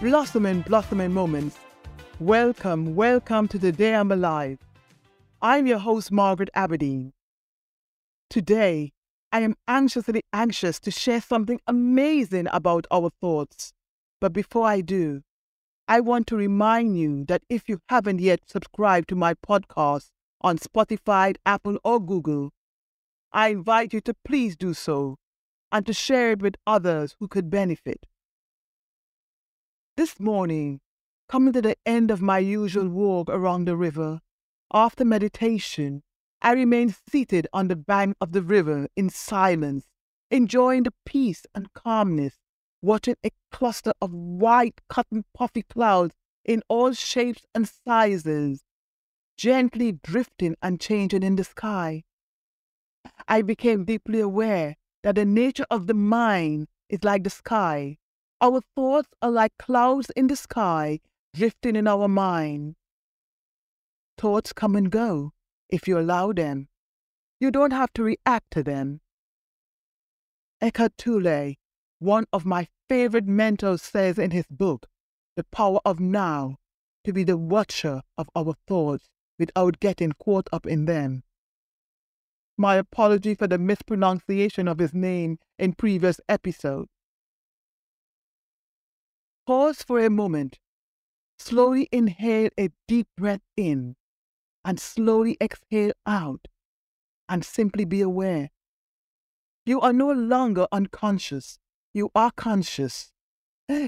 blossoming, blossoming moments. Welcome, welcome to the day I'm alive. I'm your host, Margaret Aberdeen. Today, I am anxiously anxious to share something amazing about our thoughts. But before I do, I want to remind you that if you haven't yet subscribed to my podcast on Spotify, Apple, or Google, I invite you to please do so and to share it with others who could benefit. This morning, coming to the end of my usual mm. walk around the river, after meditation, I remained seated on the bank of the river in silence, enjoying the peace and calmness, watching a cluster of white cotton puffy clouds in all shapes and sizes, gently drifting and changing in the sky. I became deeply aware that the nature of the mind is like the sky, our thoughts are like clouds in the sky drifting in our mind. Thoughts come and go if you allow them. You don't have to react to them. Eckhart Tolle, one of my favorite mentors, says in his book, The Power of Now, to be the watcher of our thoughts without getting caught up in them. My apology for the mispronunciation of his name in previous episodes. Pause for a moment. Slowly inhale a deep breath in and slowly exhale out and simply be aware. You are no longer unconscious. You are conscious.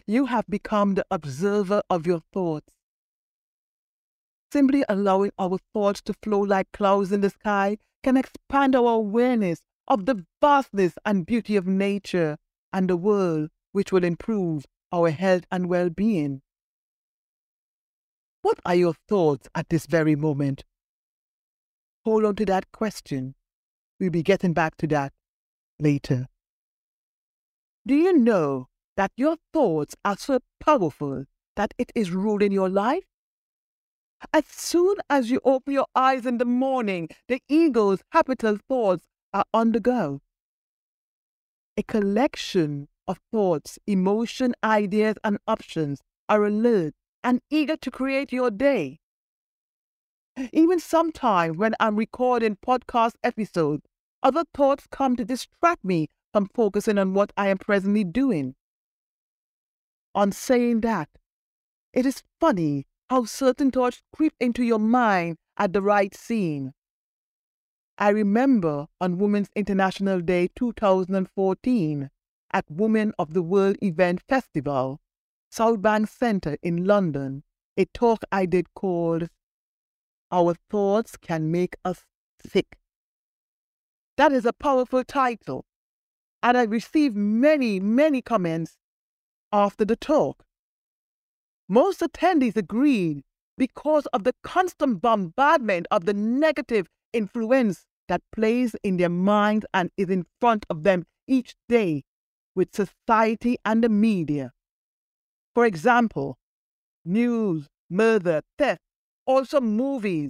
You have become the observer of your thoughts. Simply allowing our thoughts to flow like clouds in the sky can expand our awareness of the vastness and beauty of nature and the world, which will improve our health and well being. What are your thoughts at this very moment? Hold on to that question. We'll be getting back to that later. Do you know that your thoughts are so powerful that it is ruling your life? As soon as you open your eyes in the morning, the ego's habitual thoughts are on the go. A collection of thoughts, emotion, ideas, and options are alert and eager to create your day. Even sometimes when I'm recording podcast episodes, other thoughts come to distract me from focusing on what I am presently doing. On saying that, it is funny how certain thoughts creep into your mind at the right scene. I remember on Women's International Day 2014, at Women of the World Event Festival, South Bank Centre in London, a talk I did called Our Thoughts Can Make Us Sick. That is a powerful title, and I received many, many comments after the talk. Most attendees agreed because of the constant bombardment of the negative influence that plays in their minds and is in front of them each day with society and the media. For example, news, murder, theft, also movies,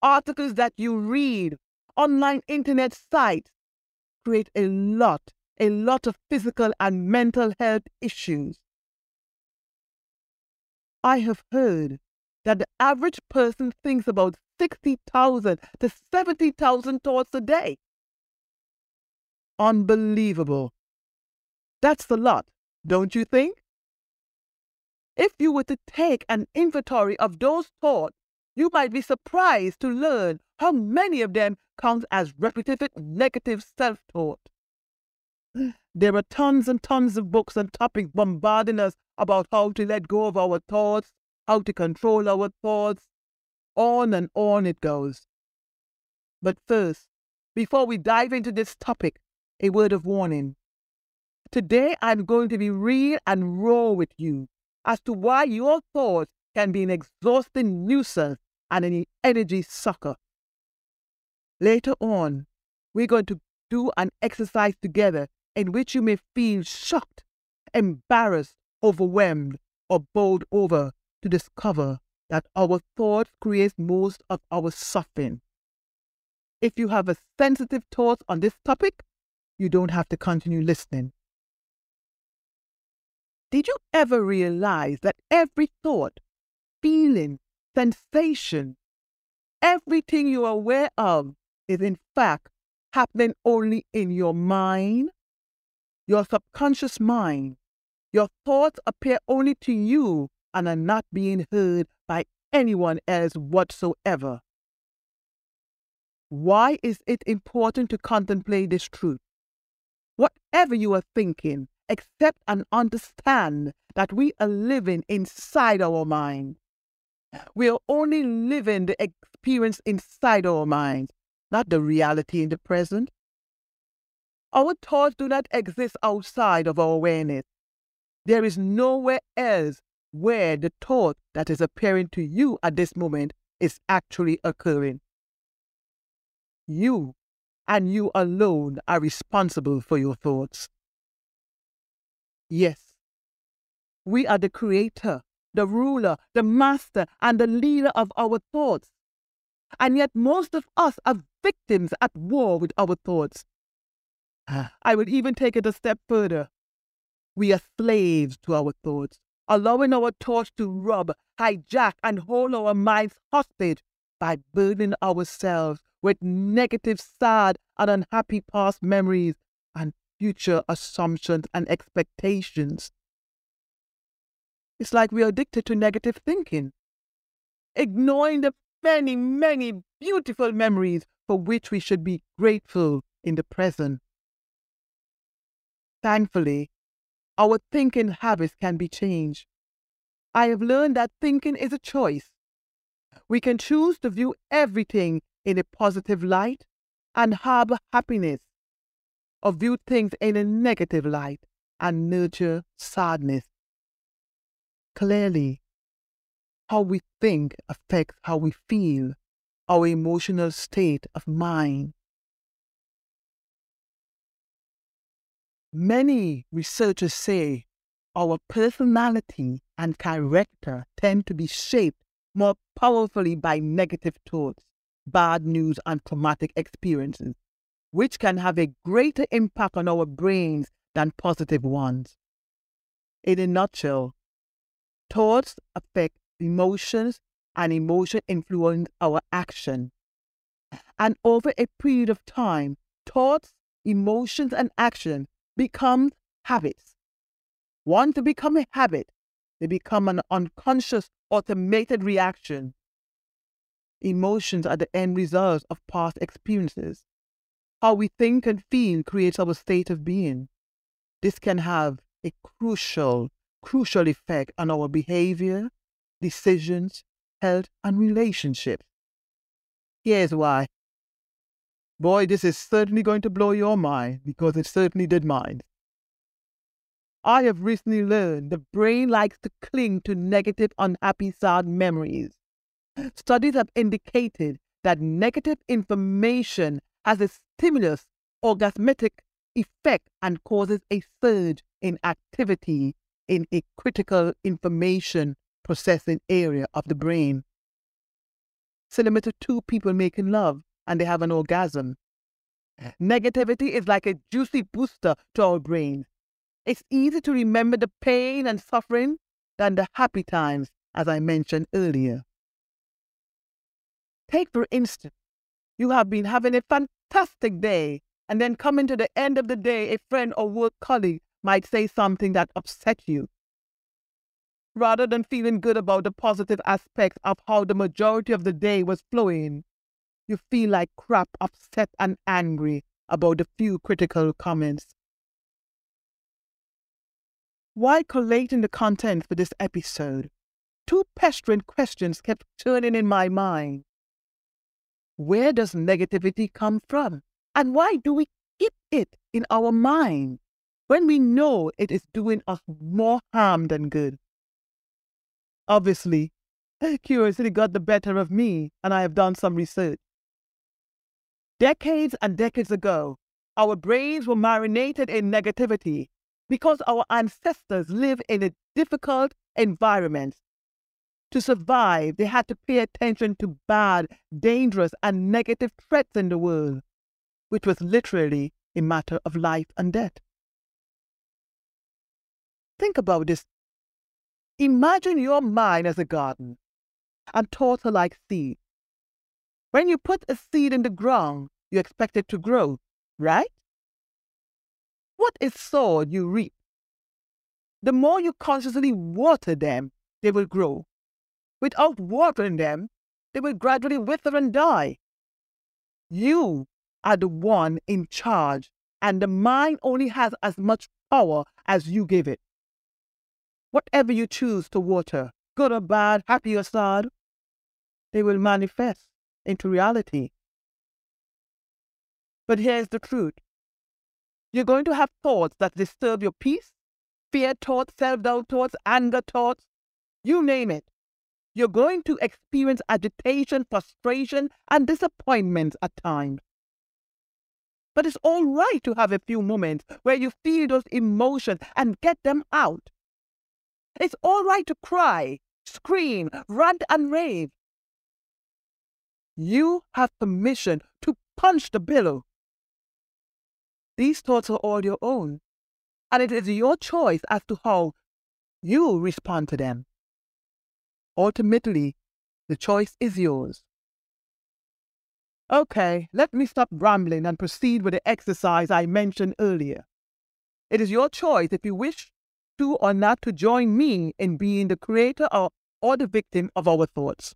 articles that you read, online internet sites create a lot, a lot of physical and mental health issues. I have heard that the average person thinks about 60,000 to 70,000 thoughts a day. Unbelievable. That's a lot, don't you think? If you were to take an inventory of those thoughts, you might be surprised to learn how many of them count as repetitive negative self thought. There are tons and tons of books and topics bombarding us about how to let go of our thoughts, how to control our thoughts. On and on it goes. But first, before we dive into this topic, a word of warning. Today, I'm going to be real and raw with you as to why your thoughts can be an exhausting nuisance and an energy sucker. Later on, we're going to do an exercise together in which you may feel shocked, embarrassed, overwhelmed, or bowled over to discover that our thoughts create most of our suffering. If you have a sensitive thought on this topic, you don't have to continue listening. Did you ever realize that every thought, feeling, sensation, everything you are aware of is in fact happening only in your mind? Your subconscious mind. Your thoughts appear only to you and are not being heard by anyone else whatsoever. Why is it important to contemplate this truth? Whatever you are thinking, accept and understand that we are living inside our mind. We are only living the experience inside our minds, not the reality in the present. Our thoughts do not exist outside of our awareness. There is nowhere else where the thought that is appearing to you at this moment is actually occurring. You and you alone are responsible for your thoughts. Yes, we are the creator, the ruler, the master, and the leader of our thoughts. And yet, most of us are victims at war with our thoughts. I would even take it a step further. We are slaves to our thoughts, allowing our thoughts to rob, hijack, and hold our minds hostage by burdening ourselves with negative, sad, and unhappy past memories future assumptions and expectations. It's like we are addicted to negative thinking, ignoring the many, many beautiful memories for which we should be grateful in the present. Thankfully, our thinking habits can be changed. I have learned that thinking is a choice. We can choose to view everything in a positive light and harbor happiness, or view things in a negative light and nurture sadness. Clearly, how we think affects how we feel, our emotional state of mind. Many researchers say our personality and character tend to be shaped more powerfully by negative thoughts bad news, and traumatic experiences, which can have a greater impact on our brains than positive ones. In a nutshell, thoughts affect emotions and emotion influence our action. And over a period of time, thoughts, emotions, and action become habits. Once they become a habit, they become an unconscious automated reaction Emotions are the end result of past experiences. How we think and feel creates our state of being. This can have a crucial, crucial effect on our behavior, decisions, health, and relationships. Here's why. Boy, this is certainly going to blow your mind because it certainly did mine. I have recently learned the brain likes to cling to negative, unhappy, sad memories. Studies have indicated that negative information has a stimulus orgasmic effect and causes a surge in activity in a critical information processing area of the brain. Similar to two people making love and they have an orgasm. Eh. Negativity is like a juicy booster to our brains. It's easy to remember the pain and suffering than the happy times, as I mentioned earlier. Take, for instance, you have been having a fantastic day, and then coming to the end of the day, a friend or work colleague might say something that upset you. Rather than feeling good about the positive aspects of how the majority of the day was flowing, you feel like crap, upset, and angry about the few critical comments. While collating the content for this episode, two pestering questions kept turning in my mind. Where does negativity come from? And why do we keep it in our mind when we know it is doing us more harm than good? Obviously, curiosity got the better of me, and I have done some research. Decades and decades ago, our brains were marinated in negativity because our ancestors lived in a difficult environment to survive, they had to pay attention to bad, dangerous, and negative threats in the world, which was literally a matter of life and death. think about this. Imagine your mind as a garden, and thoughts are like seeds. When you put a seed in the ground, you expect it to grow, right? What is sowed, you reap. The more you consciously water them, they will grow. Without watering them, they will gradually wither and die. You are the one in charge, and the mind only has as much power as you give it. Whatever you choose to water, good or bad, happy or sad, they will manifest into reality. But here's the truth. You're going to have thoughts that disturb your peace, fear thoughts, self-doubt thoughts, anger thoughts, you name it. You're going to experience agitation, frustration, and disappointment at times. But it's all right to have a few moments where you feel those emotions and get them out. It's all right to cry, scream, rant, and rave. You have permission to punch the billow. These thoughts are all your own, and it is your choice as to how you respond to them. Ultimately, the choice is yours. Okay, let me stop rambling and proceed with the exercise I mentioned earlier. It is your choice if you wish to or not to join me in being the creator or, or the victim of our thoughts.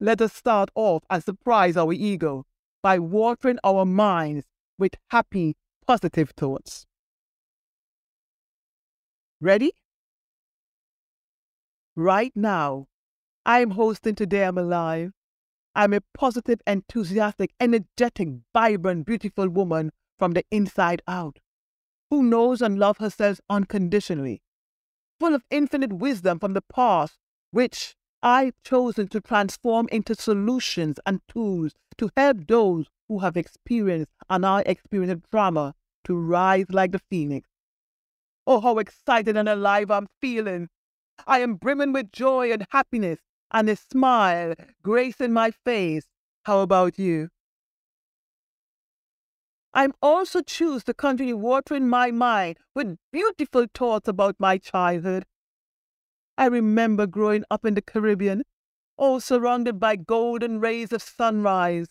Let us start off and surprise our ego by watering our minds with happy, positive thoughts. Ready? Right now, I'm hosting Today I'm Alive. I'm a positive, enthusiastic, energetic, vibrant, beautiful woman from the inside out who knows and loves herself unconditionally, full of infinite wisdom from the past, which I've chosen to transform into solutions and tools to help those who have experienced and are experiencing trauma to rise like the phoenix. Oh, how excited and alive I'm feeling! I am brimming with joy and happiness and a smile gracing my face. How about you? I also choose to continue watering my mind with beautiful thoughts about my childhood. I remember growing up in the Caribbean, all surrounded by golden rays of sunrise,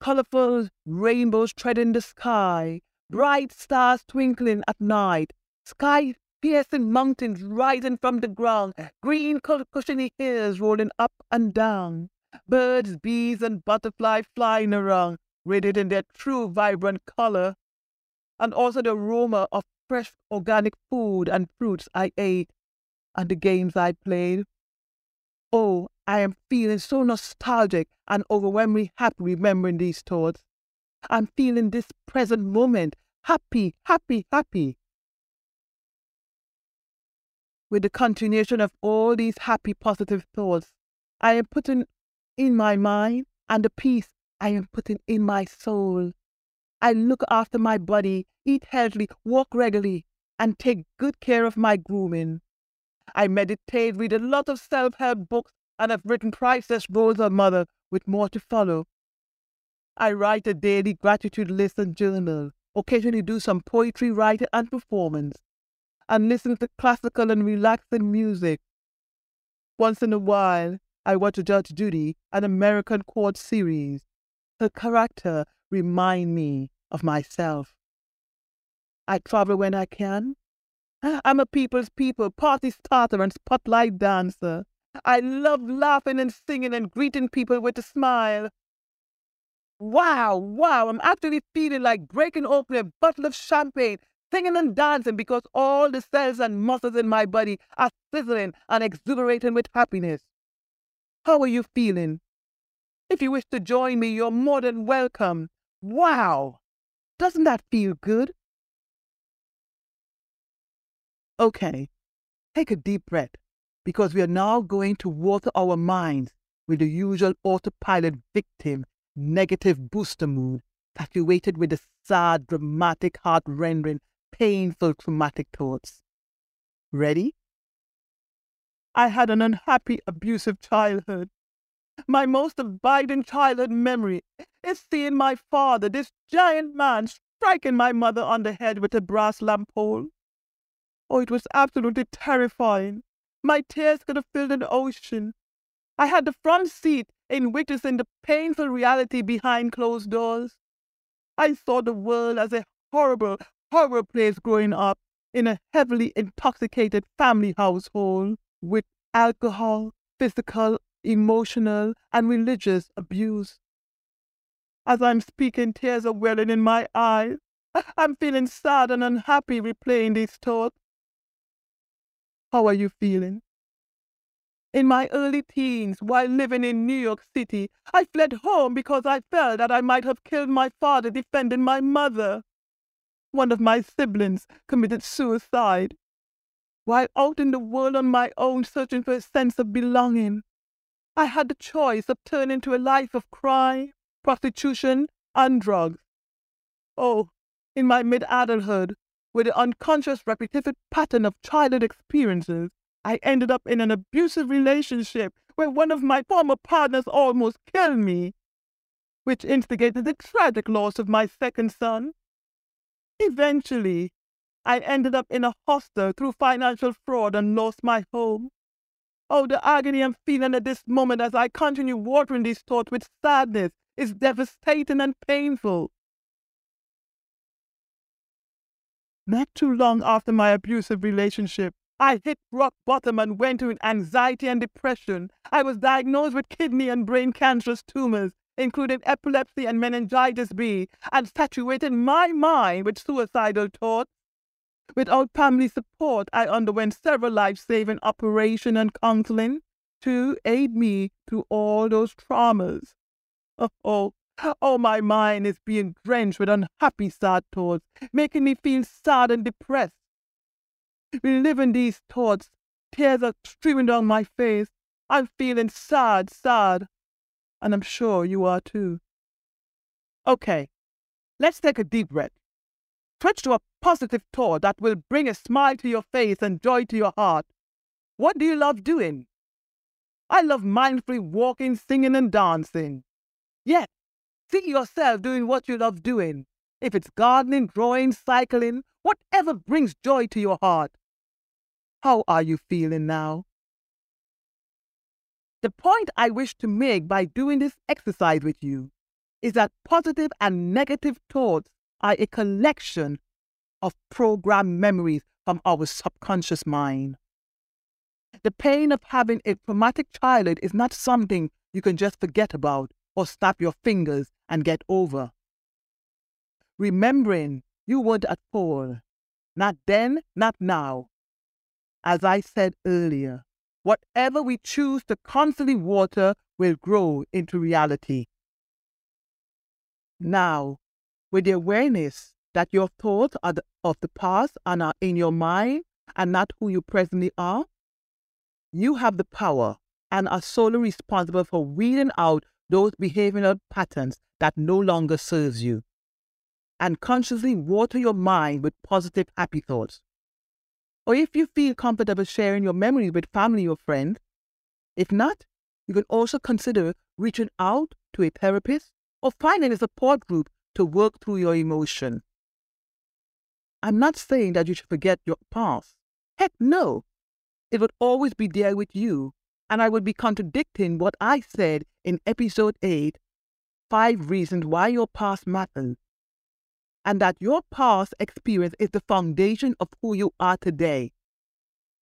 colorful rainbows treading the sky, bright stars twinkling at night, sky piercing mountains rising from the ground, green cushiony hills rolling up and down, birds, bees, and butterflies flying around, radiant in their true vibrant color, and also the aroma of fresh organic food and fruits I ate and the games I played. Oh, I am feeling so nostalgic and overwhelmingly happy remembering these thoughts. I'm feeling this present moment happy, happy, happy. With the continuation of all these happy, positive thoughts, I am putting in my mind and the peace I am putting in my soul. I look after my body, eat healthily, walk regularly, and take good care of my grooming. I meditate, read a lot of self-help books, and have written priceless roles of mother with more to follow. I write a daily gratitude list and journal, occasionally do some poetry writing and performance, and listen to classical and relaxing music. Once in a while, I watch Judge Judy, an American court series her character remind me of myself. I travel when I can. I'm a people's people, party starter and spotlight dancer. I love laughing and singing and greeting people with a smile. Wow, wow, I'm actually feeling like breaking open a bottle of champagne, singing and dancing because all the cells and muscles in my body are sizzling and exuberating with happiness. How are you feeling? If you wish to join me, you're more than welcome. Wow! Doesn't that feel good? Okay, take a deep breath because we are now going to water our minds with the usual autopilot victim, negative booster mood saturated with the sad, dramatic, heart-rending, painful, traumatic thoughts. Ready? I had an unhappy, abusive childhood. My most abiding childhood memory is seeing my father, this giant man, striking my mother on the head with a brass lamp pole. Oh, it was absolutely terrifying. My tears could have filled an ocean. I had the front seat in witnessing the painful reality behind closed doors. I saw the world as a horrible, horrible place growing up in a heavily intoxicated family household with alcohol, physical, emotional, and religious abuse. As I'm speaking, tears are welling in my eyes. I'm feeling sad and unhappy replaying these thoughts. How are you feeling? In my early teens, while living in New York City, I fled home because I felt that I might have killed my father defending my mother. One of my siblings committed suicide. While out in the world on my own searching for a sense of belonging, I had the choice of turning to a life of crime, prostitution, and drugs. Oh, in my mid-adulthood, with the unconscious repetitive pattern of childhood experiences, I ended up in an abusive relationship where one of my former partners almost killed me, which instigated the tragic loss of my second son. Eventually, I ended up in a hostel through financial fraud and lost my home. Oh, the agony I'm feeling at this moment as I continue watering these thoughts with sadness is devastating and painful. Not too long after my abusive relationship, I hit rock bottom and went into anxiety and depression. I was diagnosed with kidney and brain cancerous tumors, including epilepsy and meningitis B, and saturated my mind with suicidal thoughts. Without family support, I underwent several life-saving operations and counseling to aid me through all those traumas. Oh, oh, oh, my mind is being drenched with unhappy, sad thoughts, making me feel sad and depressed reliving these thoughts. Tears are streaming down my face. I'm feeling sad, sad. And I'm sure you are too. Okay, let's take a deep breath. Switch to a positive thought that will bring a smile to your face and joy to your heart. What do you love doing? I love mindfully walking, singing, and dancing. Yes, see yourself doing what you love doing. If it's gardening, drawing, cycling, whatever brings joy to your heart. How are you feeling now? The point I wish to make by doing this exercise with you is that positive and negative thoughts are a collection of programmed memories from our subconscious mind. The pain of having a traumatic childhood is not something you can just forget about or snap your fingers and get over. Remembering you weren't at fault, not then, not now, as I said earlier, whatever we choose to constantly water will grow into reality. Now, with the awareness that your thoughts are the, of the past and are in your mind and not who you presently are, you have the power and are solely responsible for weeding out those behavioral patterns that no longer serves you. And consciously water your mind with positive, happy thoughts or if you feel comfortable sharing your memories with family or friends. If not, you can also consider reaching out to a therapist or finding a support group to work through your emotion. I'm not saying that you should forget your past. Heck no. It would always be there with you, and I would be contradicting what I said in episode 8 Five Reasons Why Your Past Matters and that your past experience is the foundation of who you are today.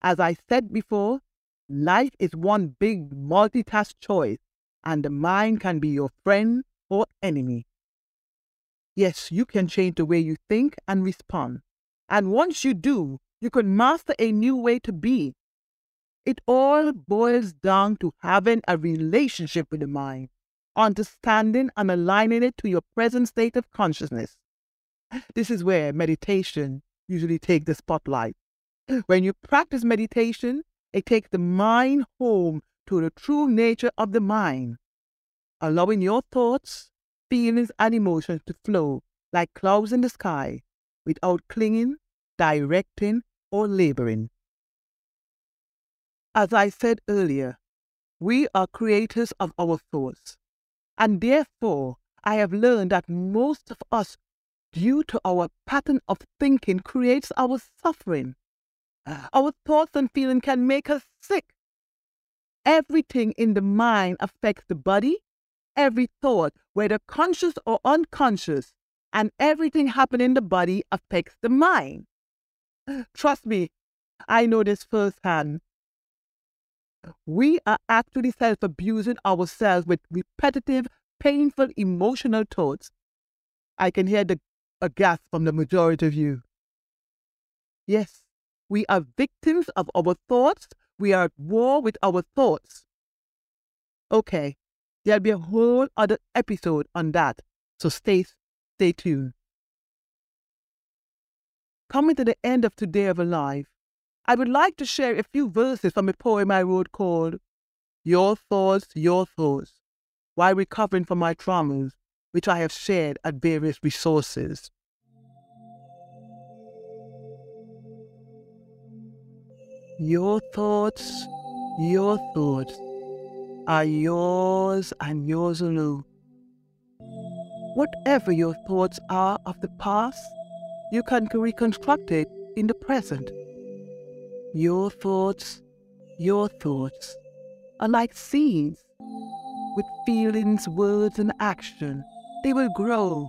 As I said before, life is one big multitask choice, and the mind can be your friend or enemy. Yes, you can change the way you think and respond. And once you do, you can master a new way to be. It all boils down to having a relationship with the mind, understanding and aligning it to your present state of consciousness. This is where meditation usually takes the spotlight. When you practice meditation, it takes the mind home to the true nature of the mind, allowing your thoughts, feelings, and emotions to flow like clouds in the sky without clinging, directing, or laboring. As I said earlier, we are creators of our thoughts, and therefore I have learned that most of us due to our pattern of thinking creates our suffering. Uh, our thoughts and feelings can make us sick. Everything in the mind affects the body, every thought, whether conscious or unconscious, and everything happening in the body affects the mind. Trust me, I know this firsthand. We are actually self abusing ourselves with repetitive, painful, emotional thoughts. I can hear the, a gasp from the majority of you. Yes, we are victims of our thoughts. We are at war with our thoughts. Okay, there'll be a whole other episode on that, so stay, stay tuned. Coming to the end of Today I'm Alive, I would like to share a few verses from a poem I wrote called Your Thoughts, Your Thoughts, while recovering from my traumas, which I have shared at various resources. Your thoughts, your thoughts are yours and yours alone. Whatever your thoughts are of the past, you can reconstruct it in the present. Your thoughts, your thoughts are like seeds with feelings, words, and action. They will grow,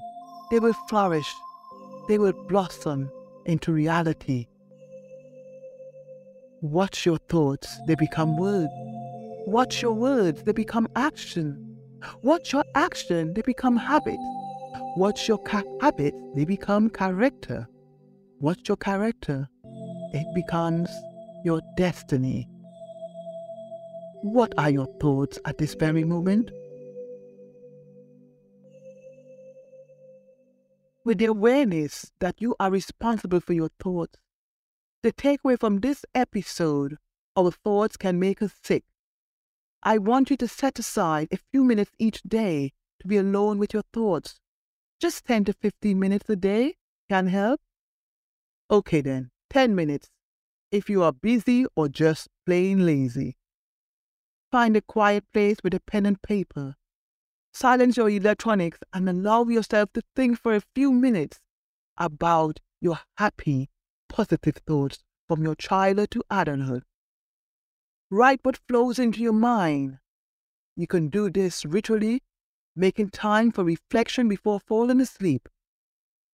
they will flourish, they will blossom into reality. Watch your thoughts, they become words. Watch your words, they become action. Watch your action, they become habits. Watch your ca- habits, they become character. Watch your character, it becomes your destiny. What are your thoughts at this very moment? With the awareness that you are responsible for your thoughts, the takeaway from this episode, our thoughts can make us sick. I want you to set aside a few minutes each day to be alone with your thoughts. Just 10 to 15 minutes a day can help. Okay then, 10 minutes if you are busy or just plain lazy. Find a quiet place with a pen and paper. Silence your electronics and allow yourself to think for a few minutes about your happy, positive thoughts from your childhood to adulthood. Write what flows into your mind. You can do this ritually, making time for reflection before falling asleep,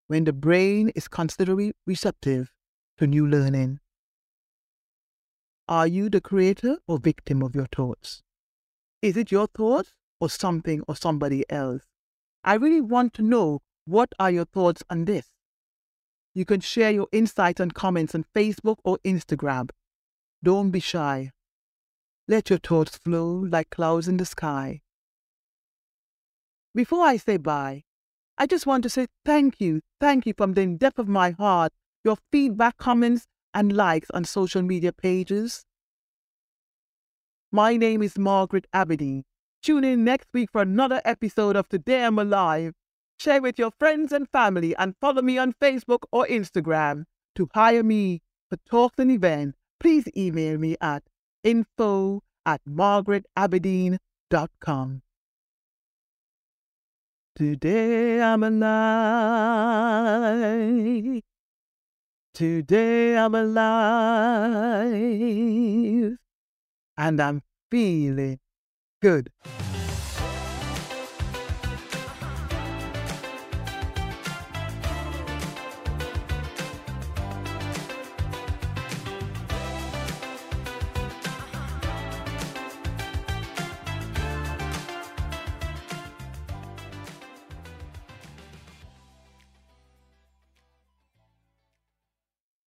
when the brain is considerably receptive to new learning. Are you the creator or victim of your thoughts? Is it your thoughts or something or somebody else? I really want to know what are your thoughts on this. You can share your insights and comments on Facebook or Instagram. Don't be shy. Let your thoughts flow like clouds in the sky. Before I say bye, I just want to say thank you, thank you from the depth of my heart. Your feedback, comments, and likes on social media pages. My name is Margaret Aberdeen. Tune in next week for another episode of Today I'm Alive. Share with your friends and family and follow me on Facebook or Instagram. To hire me for talks and events, please email me at info at margaretaberdeen.com. Today I'm alive. Today I'm alive and I'm feeling good.